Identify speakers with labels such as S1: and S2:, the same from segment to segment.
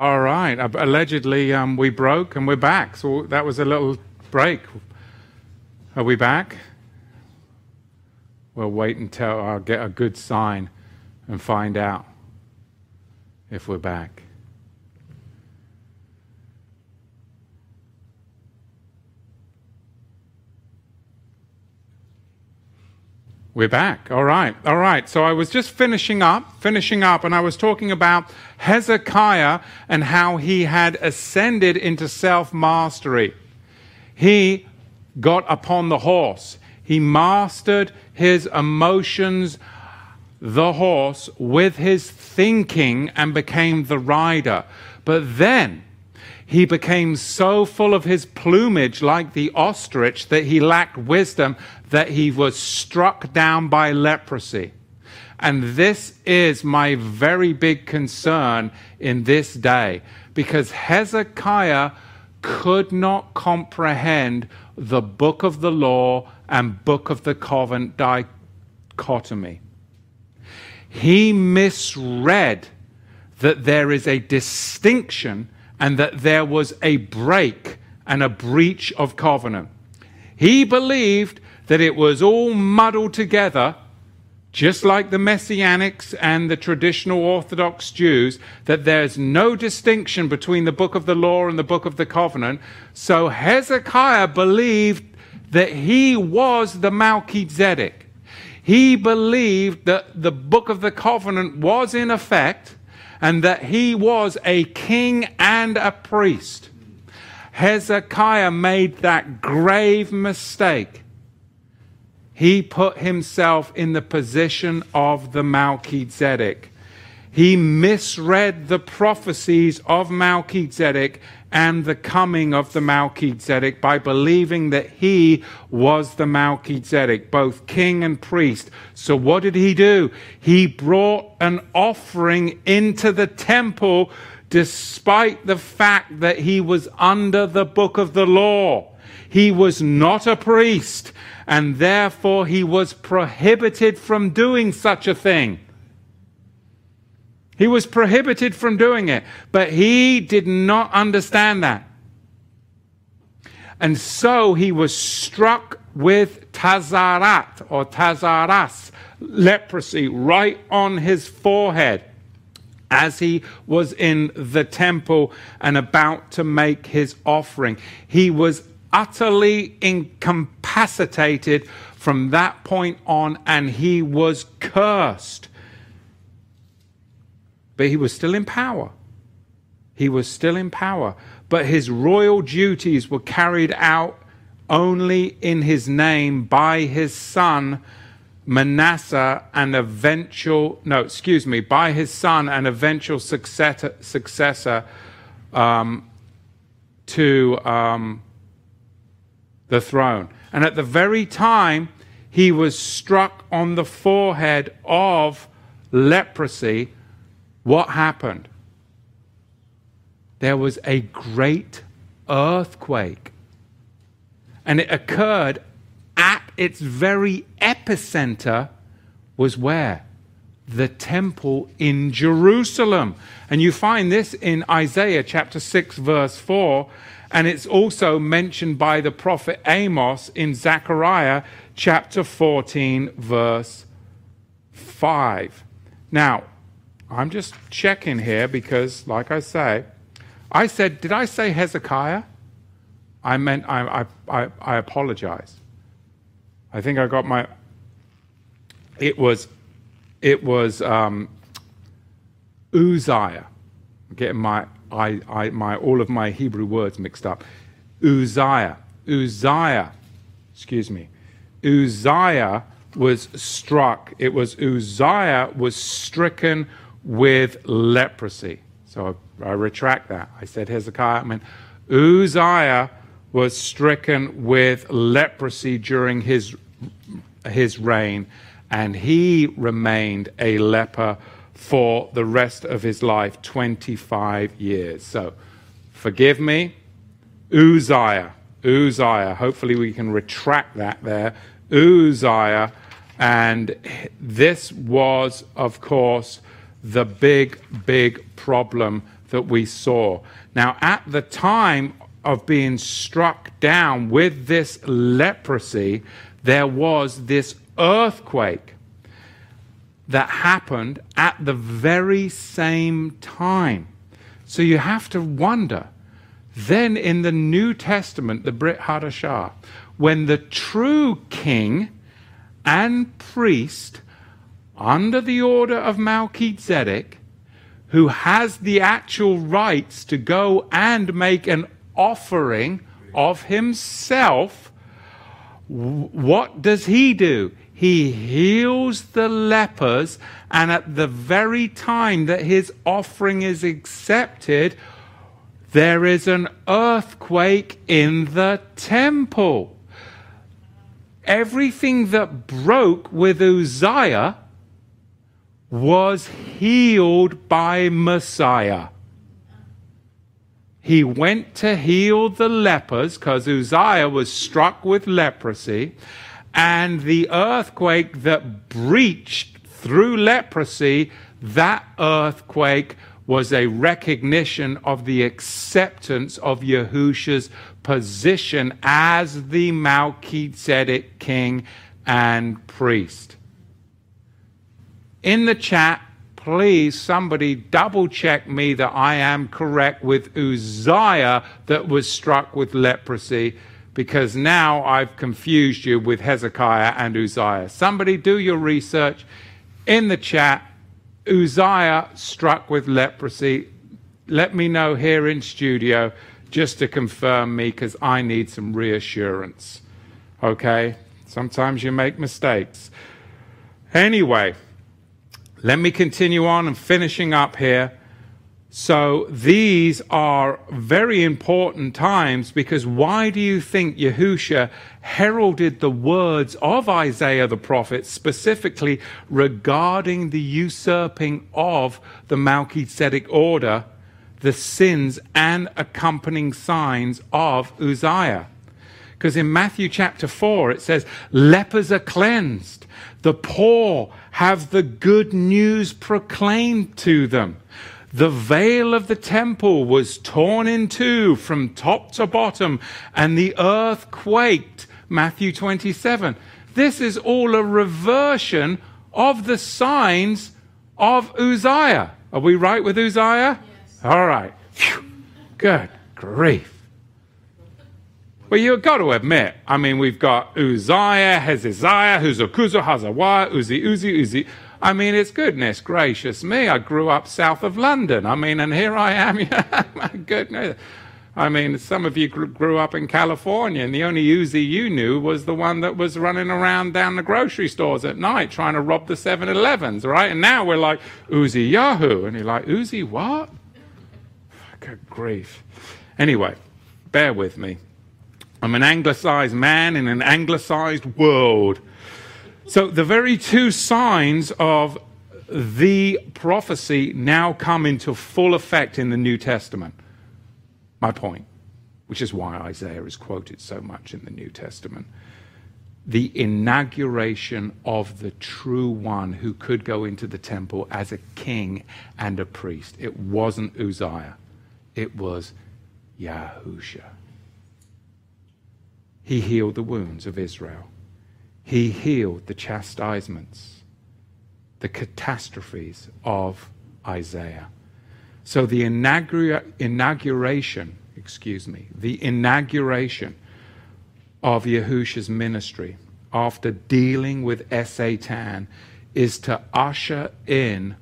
S1: All right. Allegedly, um, we broke and we're back. So that was a little break. Are we back? We'll wait until I'll get a good sign and find out if we're back. We're back. All right. All right. So I was just finishing up, finishing up, and I was talking about Hezekiah and how he had ascended into self mastery. He got upon the horse, he mastered his emotions, the horse, with his thinking and became the rider. But then, he became so full of his plumage, like the ostrich, that he lacked wisdom, that he was struck down by leprosy. And this is my very big concern in this day, because Hezekiah could not comprehend the book of the law and book of the covenant dichotomy. He misread that there is a distinction and that there was a break and a breach of covenant. He believed that it was all muddled together, just like the Messianics and the traditional Orthodox Jews, that there's no distinction between the book of the law and the book of the covenant. So Hezekiah believed that he was the Melchizedek. He believed that the book of the covenant was in effect and that he was a king and a priest. Hezekiah made that grave mistake. He put himself in the position of the Melchizedek. He misread the prophecies of Melchizedek and the coming of the Melchizedek by believing that he was the Melchizedek, both king and priest. So what did he do? He brought an offering into the temple despite the fact that he was under the book of the law. He was not a priest, and therefore he was prohibited from doing such a thing. He was prohibited from doing it, but he did not understand that. And so he was struck with tazarat or tazaras, leprosy, right on his forehead as he was in the temple and about to make his offering. He was utterly incapacitated from that point on, and he was cursed but he was still in power. He was still in power. But his royal duties were carried out only in his name by his son Manasseh and eventual, no, excuse me, by his son and eventual successor, successor um, to um, the throne. And at the very time he was struck on the forehead of leprosy, what happened? There was a great earthquake. And it occurred at its very epicenter, was where? The temple in Jerusalem. And you find this in Isaiah chapter 6, verse 4. And it's also mentioned by the prophet Amos in Zechariah chapter 14, verse 5. Now, I'm just checking here because, like I say, I said, did I say Hezekiah? I meant, I, I, I, I apologize. I think I got my, it was, it was um, Uzziah. I'm getting my, I, I, my, all of my Hebrew words mixed up. Uzziah. Uzziah, excuse me. Uzziah was struck. It was Uzziah was stricken with leprosy. So I, I retract that. I said Hezekiah, I meant Uzziah was stricken with leprosy during his, his reign, and he remained a leper for the rest of his life 25 years. So forgive me, Uzziah. Uzziah. Hopefully, we can retract that there. Uzziah. And this was, of course, the big, big problem that we saw. Now, at the time of being struck down with this leprosy, there was this earthquake that happened at the very same time. So you have to wonder. Then in the New Testament, the Brit Hadashah, when the true king and priest under the order of Melchizedek, who has the actual rights to go and make an offering of himself, what does he do? He heals the lepers, and at the very time that his offering is accepted, there is an earthquake in the temple. Everything that broke with Uzziah was healed by Messiah. He went to heal the lepers because Uzziah was struck with leprosy, and the earthquake that breached through leprosy, that earthquake was a recognition of the acceptance of Yahusha's position as the Melchizedek king and priest. In the chat, please somebody double check me that I am correct with Uzziah that was struck with leprosy because now I've confused you with Hezekiah and Uzziah. Somebody do your research in the chat. Uzziah struck with leprosy. Let me know here in studio just to confirm me because I need some reassurance. Okay? Sometimes you make mistakes. Anyway, let me continue on and finishing up here. So these are very important times because why do you think Yahusha heralded the words of Isaiah the prophet specifically regarding the usurping of the Melchizedek order, the sins and accompanying signs of Uzziah? Because in Matthew chapter 4 it says, lepers are cleansed, the poor have the good news proclaimed to them. The veil of the temple was torn in two from top to bottom, and the earth quaked. Matthew 27. This is all a reversion of the signs of Uzziah. Are we right with Uzziah? Yes. All right. Phew. Good grief. Well, you've got to admit, I mean, we've got Uzziah, Hezekiah, Huzakuza, Hazawa, Uzi, Uzi, Uzi. I mean, it's goodness gracious me. I grew up south of London. I mean, and here I am. my goodness. I mean, some of you grew up in California, and the only Uzi you knew was the one that was running around down the grocery stores at night trying to rob the 7 Elevens, right? And now we're like, Uzi Yahoo. And you're like, Uzi what? Good grief. Anyway, bear with me. I'm an anglicized man in an anglicized world. So the very two signs of the prophecy now come into full effect in the New Testament. My point, which is why Isaiah is quoted so much in the New Testament. The inauguration of the true one who could go into the temple as a king and a priest. It wasn't Uzziah, it was Yahusha. He healed the wounds of Israel. He healed the chastisements, the catastrophes of Isaiah. So the inaugura- inauguration, excuse me, the inauguration of Yahusha's ministry after dealing with Satan is to usher in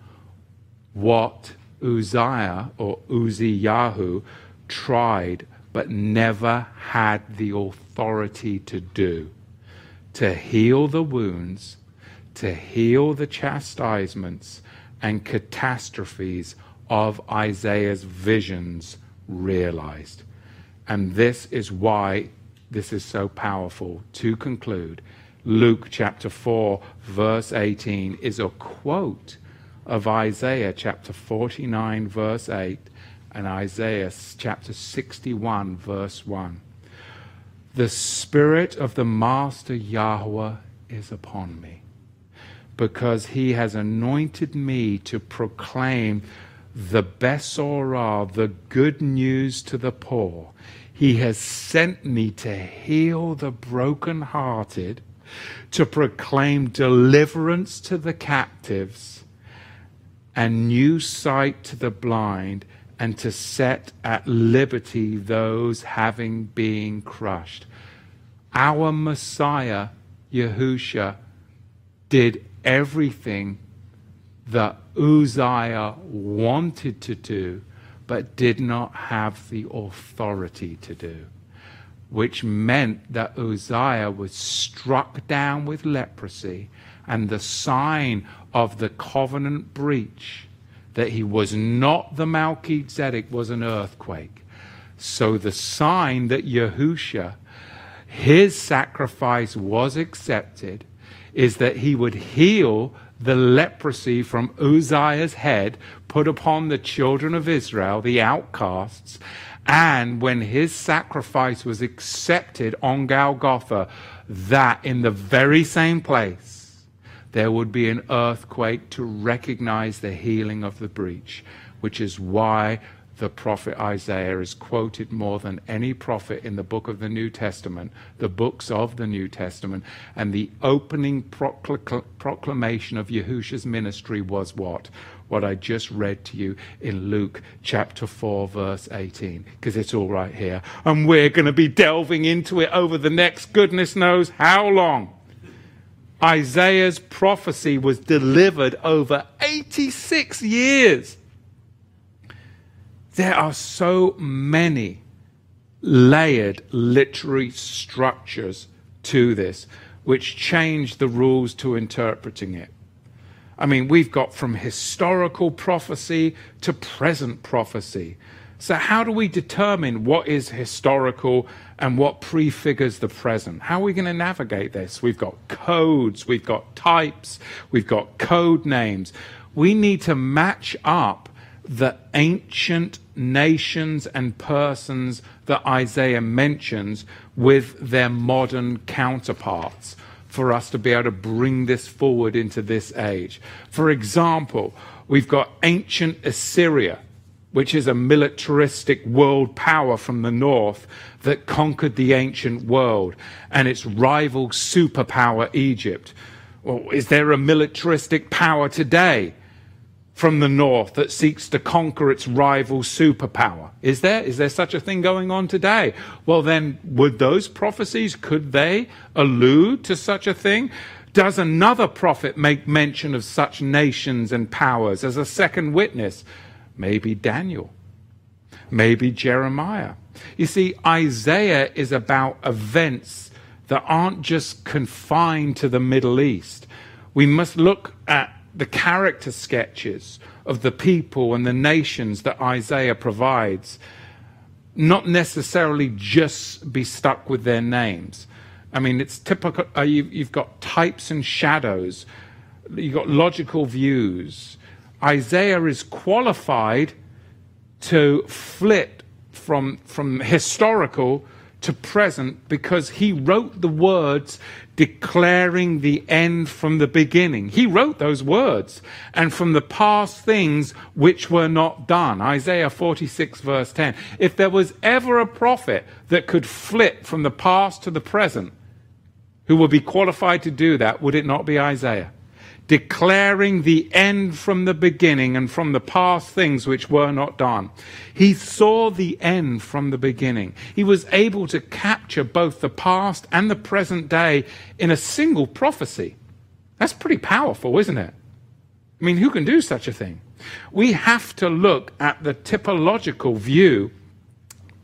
S1: what Uzziah or Uzziyahu tried but never had the authority to do to heal the wounds, to heal the chastisements and catastrophes of Isaiah's visions realized. And this is why this is so powerful. To conclude, Luke chapter 4, verse 18 is a quote of Isaiah chapter 49, verse 8 and Isaiah chapter 61, verse 1. The Spirit of the Master Yahweh is upon me, because he has anointed me to proclaim the Besorah, the good news to the poor. He has sent me to heal the brokenhearted, to proclaim deliverance to the captives, and new sight to the blind, and to set at liberty those having been crushed. Our Messiah, Yahusha, did everything that Uzziah wanted to do, but did not have the authority to do, which meant that Uzziah was struck down with leprosy, and the sign of the covenant breach that he was not the Melchizedek was an earthquake. So the sign that Yahusha, his sacrifice was accepted, is that he would heal the leprosy from Uzziah's head put upon the children of Israel, the outcasts, and when his sacrifice was accepted on Golgotha, that in the very same place there would be an earthquake to recognize the healing of the breach, which is why the prophet Isaiah is quoted more than any prophet in the book of the New Testament, the books of the New Testament. And the opening procl- proclamation of Yahusha's ministry was what? What I just read to you in Luke chapter 4, verse 18, because it's all right here. And we're going to be delving into it over the next goodness knows how long. Isaiah's prophecy was delivered over 86 years there are so many layered literary structures to this which change the rules to interpreting it. I mean, we've got from historical prophecy to present prophecy. So, how do we determine what is historical and what prefigures the present? How are we going to navigate this? We've got codes, we've got types, we've got code names. We need to match up the ancient nations and persons that Isaiah mentions with their modern counterparts for us to be able to bring this forward into this age. For example, we've got ancient Assyria, which is a militaristic world power from the north that conquered the ancient world, and its rival superpower, Egypt. Well, is there a militaristic power today? from the north that seeks to conquer its rival superpower. Is there? Is there such a thing going on today? Well, then, would those prophecies, could they allude to such a thing? Does another prophet make mention of such nations and powers as a second witness? Maybe Daniel. Maybe Jeremiah. You see, Isaiah is about events that aren't just confined to the Middle East. We must look at the character sketches of the people and the nations that Isaiah provides, not necessarily just be stuck with their names. I mean, it's typical, uh, you, you've got types and shadows, you've got logical views. Isaiah is qualified to flit from, from historical to present because he wrote the words declaring the end from the beginning. He wrote those words and from the past things which were not done. Isaiah 46 verse 10. If there was ever a prophet that could flit from the past to the present, who would be qualified to do that, would it not be Isaiah? Declaring the end from the beginning and from the past things which were not done. He saw the end from the beginning. He was able to capture both the past and the present day in a single prophecy. That's pretty powerful, isn't it? I mean, who can do such a thing? We have to look at the typological view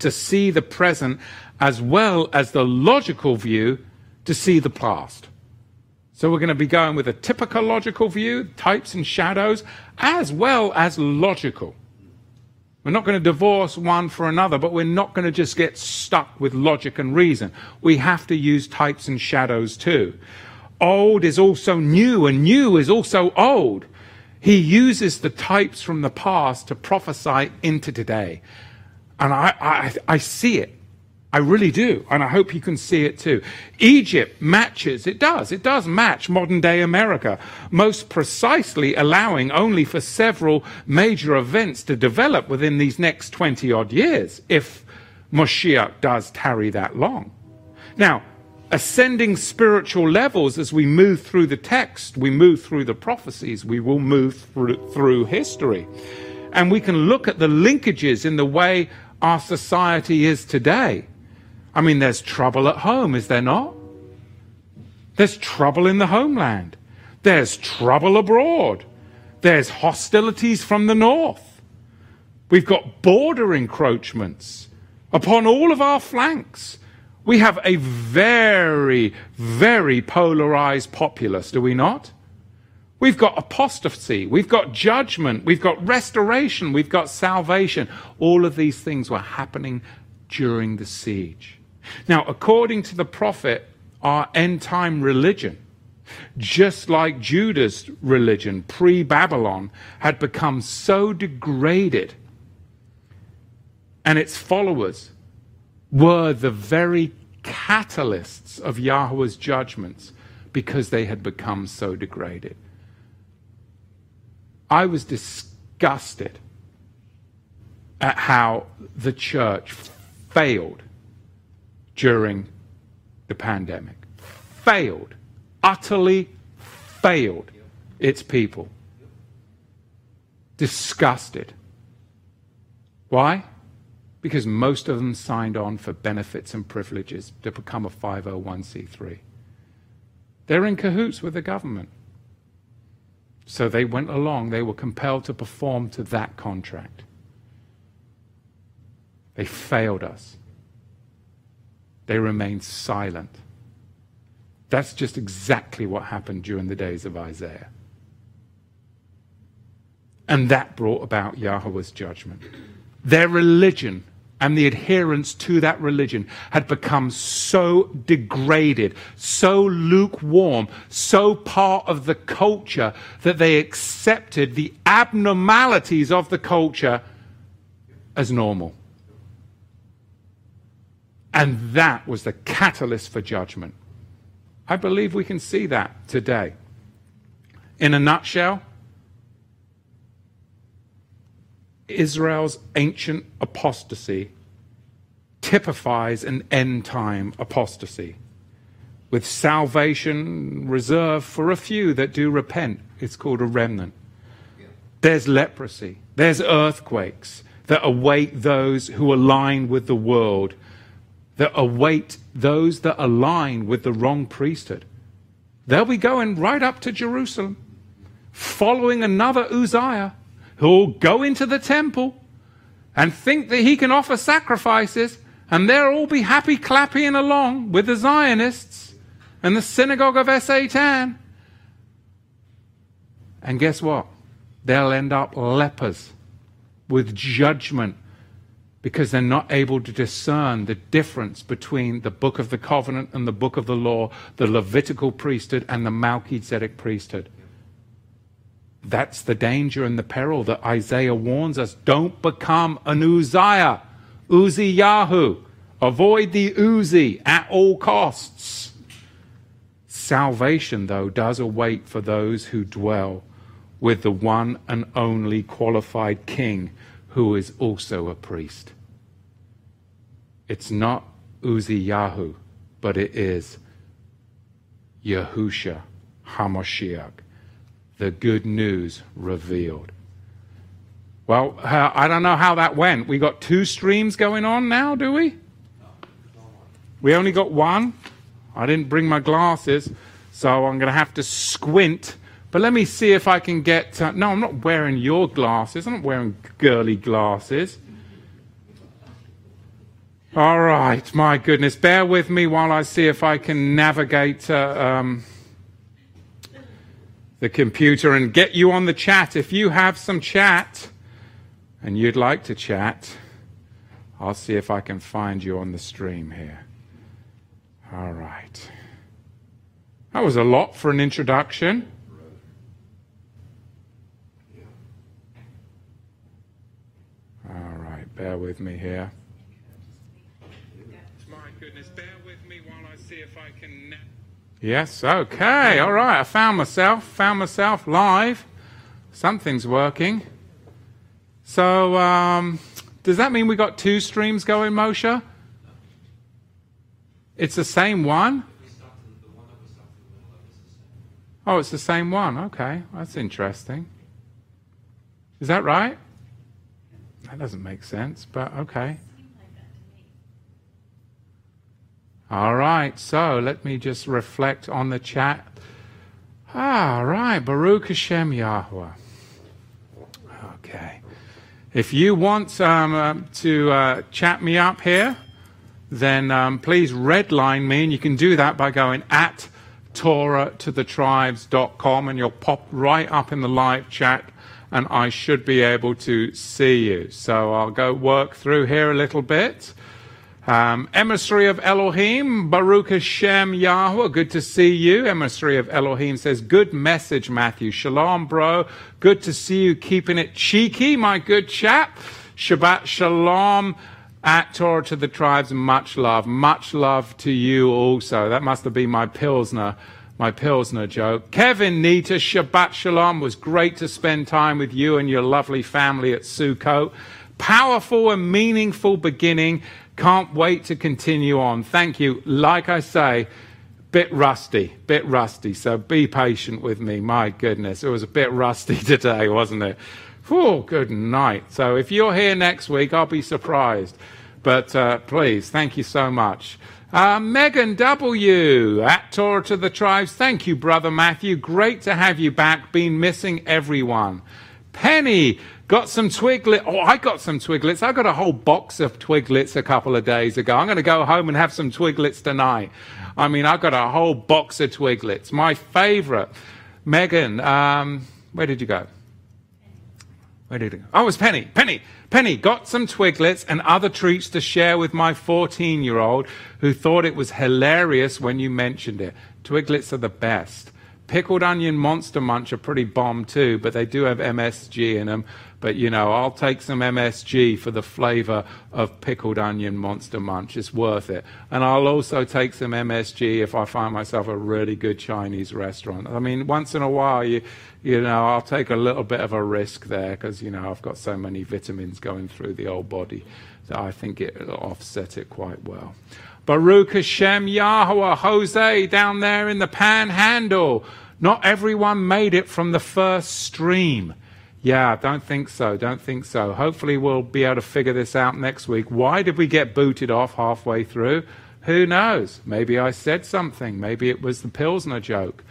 S1: to see the present as well as the logical view to see the past. So we're going to be going with a typological view, types and shadows, as well as logical. We're not going to divorce one for another, but we're not going to just get stuck with logic and reason. We have to use types and shadows too. Old is also new, and new is also old. He uses the types from the past to prophesy into today. And I, I, I see it. I really do. And I hope you can see it too. Egypt matches, it does, it does match modern day America, most precisely allowing only for several major events to develop within these next 20 odd years, if Moshiach does tarry that long. Now, ascending spiritual levels as we move through the text, we move through the prophecies, we will move through, through history. And we can look at the linkages in the way our society is today I mean, there's trouble at home, is there not? There's trouble in the homeland. There's trouble abroad. There's hostilities from the north. We've got border encroachments upon all of our flanks. We have a very, very polarized populace, do we not? We've got apostasy, we've got judgment, we've got restoration, we've got salvation. All of these things were happening during the siege. Now, according to the prophet, our end time religion, just like Judah's religion pre Babylon, had become so degraded, and its followers were the very catalysts of Yahweh's judgments because they had become so degraded. I was disgusted at how the church failed during the pandemic. Failed, utterly failed its people. Disgusted. Why? Because most of them signed on for benefits and privileges to become a 501c3. They're in cahoots with the government. So they went along, they were compelled to perform to that contract. They failed us they remained silent. That's just exactly what happened during the days of Isaiah. And that brought about Yahweh's judgment. Their religion and the adherence to that religion had become so degraded, so lukewarm, so part of the culture that they accepted the abnormalities of the culture as normal. And that was the catalyst for judgment. I believe we can see that today. In a nutshell, Israel's ancient apostasy typifies an end time apostasy with salvation reserved for a few that do repent. It's called a remnant. There's leprosy, there's earthquakes that await those who align with the world that await those that align with the wrong priesthood. They'll be going right up to Jerusalem, following another Uzziah who'll go into the temple and think that he can offer sacrifices, and they'll all be happy clapping along with the Zionists and the synagogue of Satan. And guess what? They'll end up lepers with judgment because they're not able to discern the difference between the book of the covenant and the book of the law, the Levitical priesthood and the Melchizedek priesthood. That's the danger and the peril that Isaiah warns us. Don't become an Uzziah, Uzziyahu. Avoid the Uzi at all costs. Salvation, though, does await for those who dwell with the one and only qualified king who is also a priest. It's not Uzziyahu, but it is Yahusha HaMashiach, the good news revealed. Well, uh, I don't know how that went. We got two streams going on now, do we? We only got one. I didn't bring my glasses, so I'm going to have to squint but let me see if I can get. No, I'm not wearing your glasses. I'm not wearing girly glasses. All right, my goodness. Bear with me while I see if I can navigate uh, um, the computer and get you on the chat. If you have some chat and you'd like to chat, I'll see if I can find you on the stream here. All right. That was a lot for an introduction. Bear with me here. goodness. Bear with me while I see if I can. Yes, okay, all right. I found myself, found myself live. Something's working. So, um, does that mean we got two streams going, Moshe? It's the same one? Oh, it's the same one. Okay, that's interesting. Is that right? That doesn't make sense, but okay. All right, so let me just reflect on the chat. All right, Baruch Hashem Yahweh. Okay. If you want um, uh, to uh, chat me up here, then um, please redline me, and you can do that by going at Torah to the tribes.com, and you'll pop right up in the live chat, and I should be able to see you. So I'll go work through here a little bit. Um, emissary of Elohim, Baruch Hashem Yahweh, good to see you. Emissary of Elohim says, Good message, Matthew. Shalom, bro. Good to see you keeping it cheeky, my good chap. Shabbat Shalom at Torah to the tribes. Much love. Much love to you also. That must have been my Pilsner. My pill's no joke. Kevin Nita, Shabbat Shalom. Was great to spend time with you and your lovely family at Sukkot. Powerful and meaningful beginning can't wait to continue on. Thank you. Like I say, bit rusty, bit rusty. So be patient with me. My goodness, it was a bit rusty today, wasn't it? Oh, good night. So if you're here next week, I'll be surprised. But uh, please, thank you so much. Uh, Megan W. at Torah to the Tribes. Thank you, Brother Matthew. Great to have you back. Been missing everyone. Penny, Got some Twiglets. Oh, I got some Twiglets. I got a whole box of Twiglets a couple of days ago. I'm going to go home and have some Twiglets tonight. I mean, I got a whole box of Twiglets. My favorite. Megan, um, where did you go? Where did it go? Oh, it was Penny. Penny. Penny got some Twiglets and other treats to share with my 14 year old who thought it was hilarious when you mentioned it. Twiglets are the best. Pickled onion monster munch are pretty bomb too, but they do have MSG in them. But you know, I'll take some MSG for the flavor of pickled onion monster munch. It's worth it. And I'll also take some MSG if I find myself a really good Chinese restaurant. I mean, once in a while, you, you know, I'll take a little bit of a risk there because, you know, I've got so many vitamins going through the old body that I think it'll offset it quite well. Baruch Hashem Yahweh, Jose down there in the panhandle. Not everyone made it from the first stream. Yeah, don't think so. Don't think so. Hopefully, we'll be able to figure this out next week. Why did we get booted off halfway through? Who knows? Maybe I said something. Maybe it was the Pilsner joke.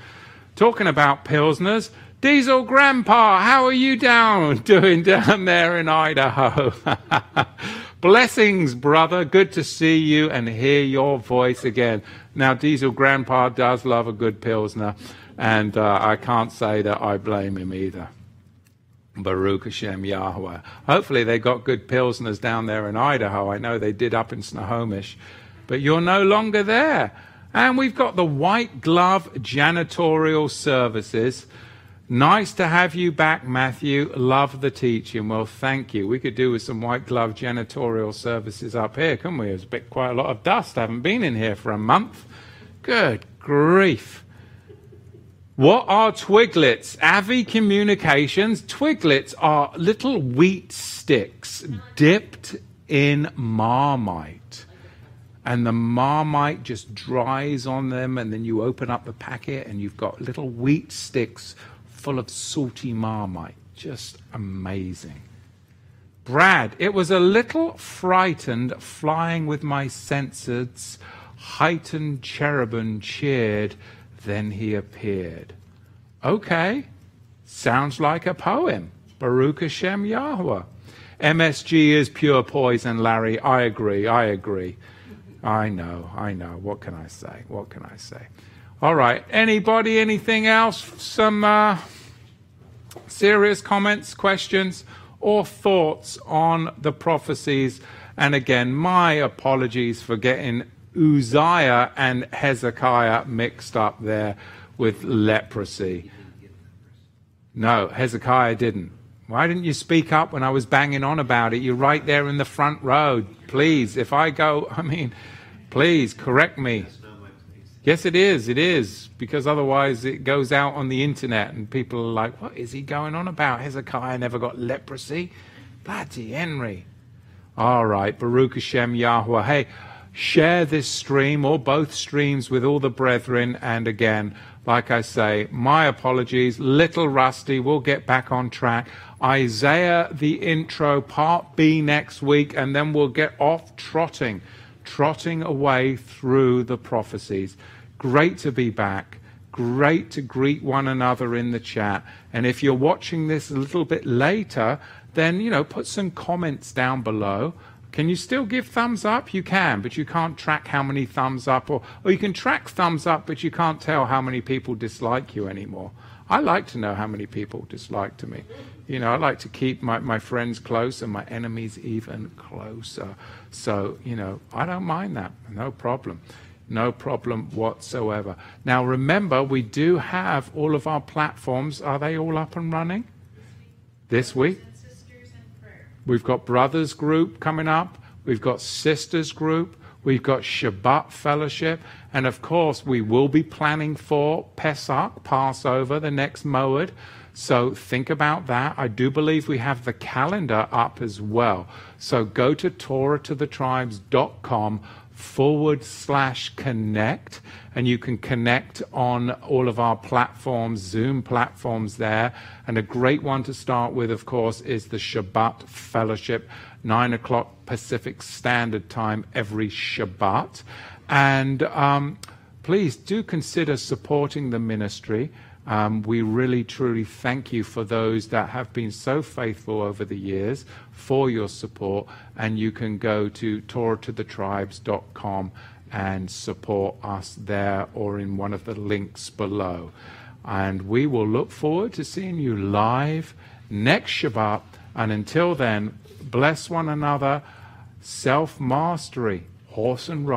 S1: Talking about Pilsners, Diesel Grandpa, how are you down doing down there in Idaho? Blessings, brother. Good to see you and hear your voice again. Now, Diesel Grandpa does love a good Pilsner, and uh, I can't say that I blame him either. Baruch Hashem Yahweh. Hopefully they got good pilsners down there in Idaho. I know they did up in Snohomish. But you're no longer there. And we've got the white glove janitorial services. Nice to have you back, Matthew. Love the teaching. Well, thank you. We could do with some white glove janitorial services up here, couldn't we? There's a bit, quite a lot of dust. I haven't been in here for a month. Good grief. What are twiglets? Avi Communications. Twiglets are little wheat sticks dipped in marmite. And the marmite just dries on them, and then you open up the packet, and you've got little wheat sticks full of salty marmite. Just amazing. Brad, it was a little frightened flying with my senses. Heightened cherubim cheered then he appeared. Okay, sounds like a poem. Baruch Hashem Yahweh. MSG is pure poison, Larry. I agree. I agree. I know. I know. What can I say? What can I say? All right. Anybody? Anything else? Some uh, serious comments, questions, or thoughts on the prophecies? And again, my apologies for getting Uzziah and Hezekiah mixed up there with leprosy. No, Hezekiah didn't. Why didn't you speak up when I was banging on about it? You're right there in the front row. Please, if I go, I mean, Please correct me.
S2: That's not my place.
S1: Yes, it is. It is. Because otherwise it goes out on the internet and people are like, what is he going on about? Hezekiah never got leprosy. Bloody Henry. All right. Baruch Hashem Yahweh. Hey, share this stream or both streams with all the brethren. And again, like I say, my apologies. Little rusty. We'll get back on track. Isaiah, the intro, part B next week. And then we'll get off trotting trotting away through the prophecies. Great to be back. Great to greet one another in the chat. And if you're watching this a little bit later, then, you know, put some comments down below. Can you still give thumbs up? You can, but you can't track how many thumbs up, or, or you can track thumbs up, but you can't tell how many people dislike you anymore. I like to know how many people dislike to me. You know, I like to keep my, my friends close and my enemies even closer. So, you know, I don't mind that. No problem. No problem whatsoever. Now, remember, we do have all of our platforms. Are they all up and running this week? We've got Brothers Group coming up. We've got Sisters Group. We've got Shabbat Fellowship. And of course, we will be planning for Pesach, Passover, the next Moed. So think about that. I do believe we have the calendar up as well. So go to TorahToTheTribes.com forward slash connect and you can connect on all of our platforms zoom platforms there. And a great one to start with of course is the shabbat fellowship 9 o'clock pacific standard time every shabbat. And um, please do consider supporting the ministry Um, we really, truly thank you for those that have been so faithful over the years for your support. And you can go to TorahToTheTribes.com and support us there or in one of the links below. And we will look forward to seeing you live next Shabbat. And until then, bless one another, self mastery, horse and rider.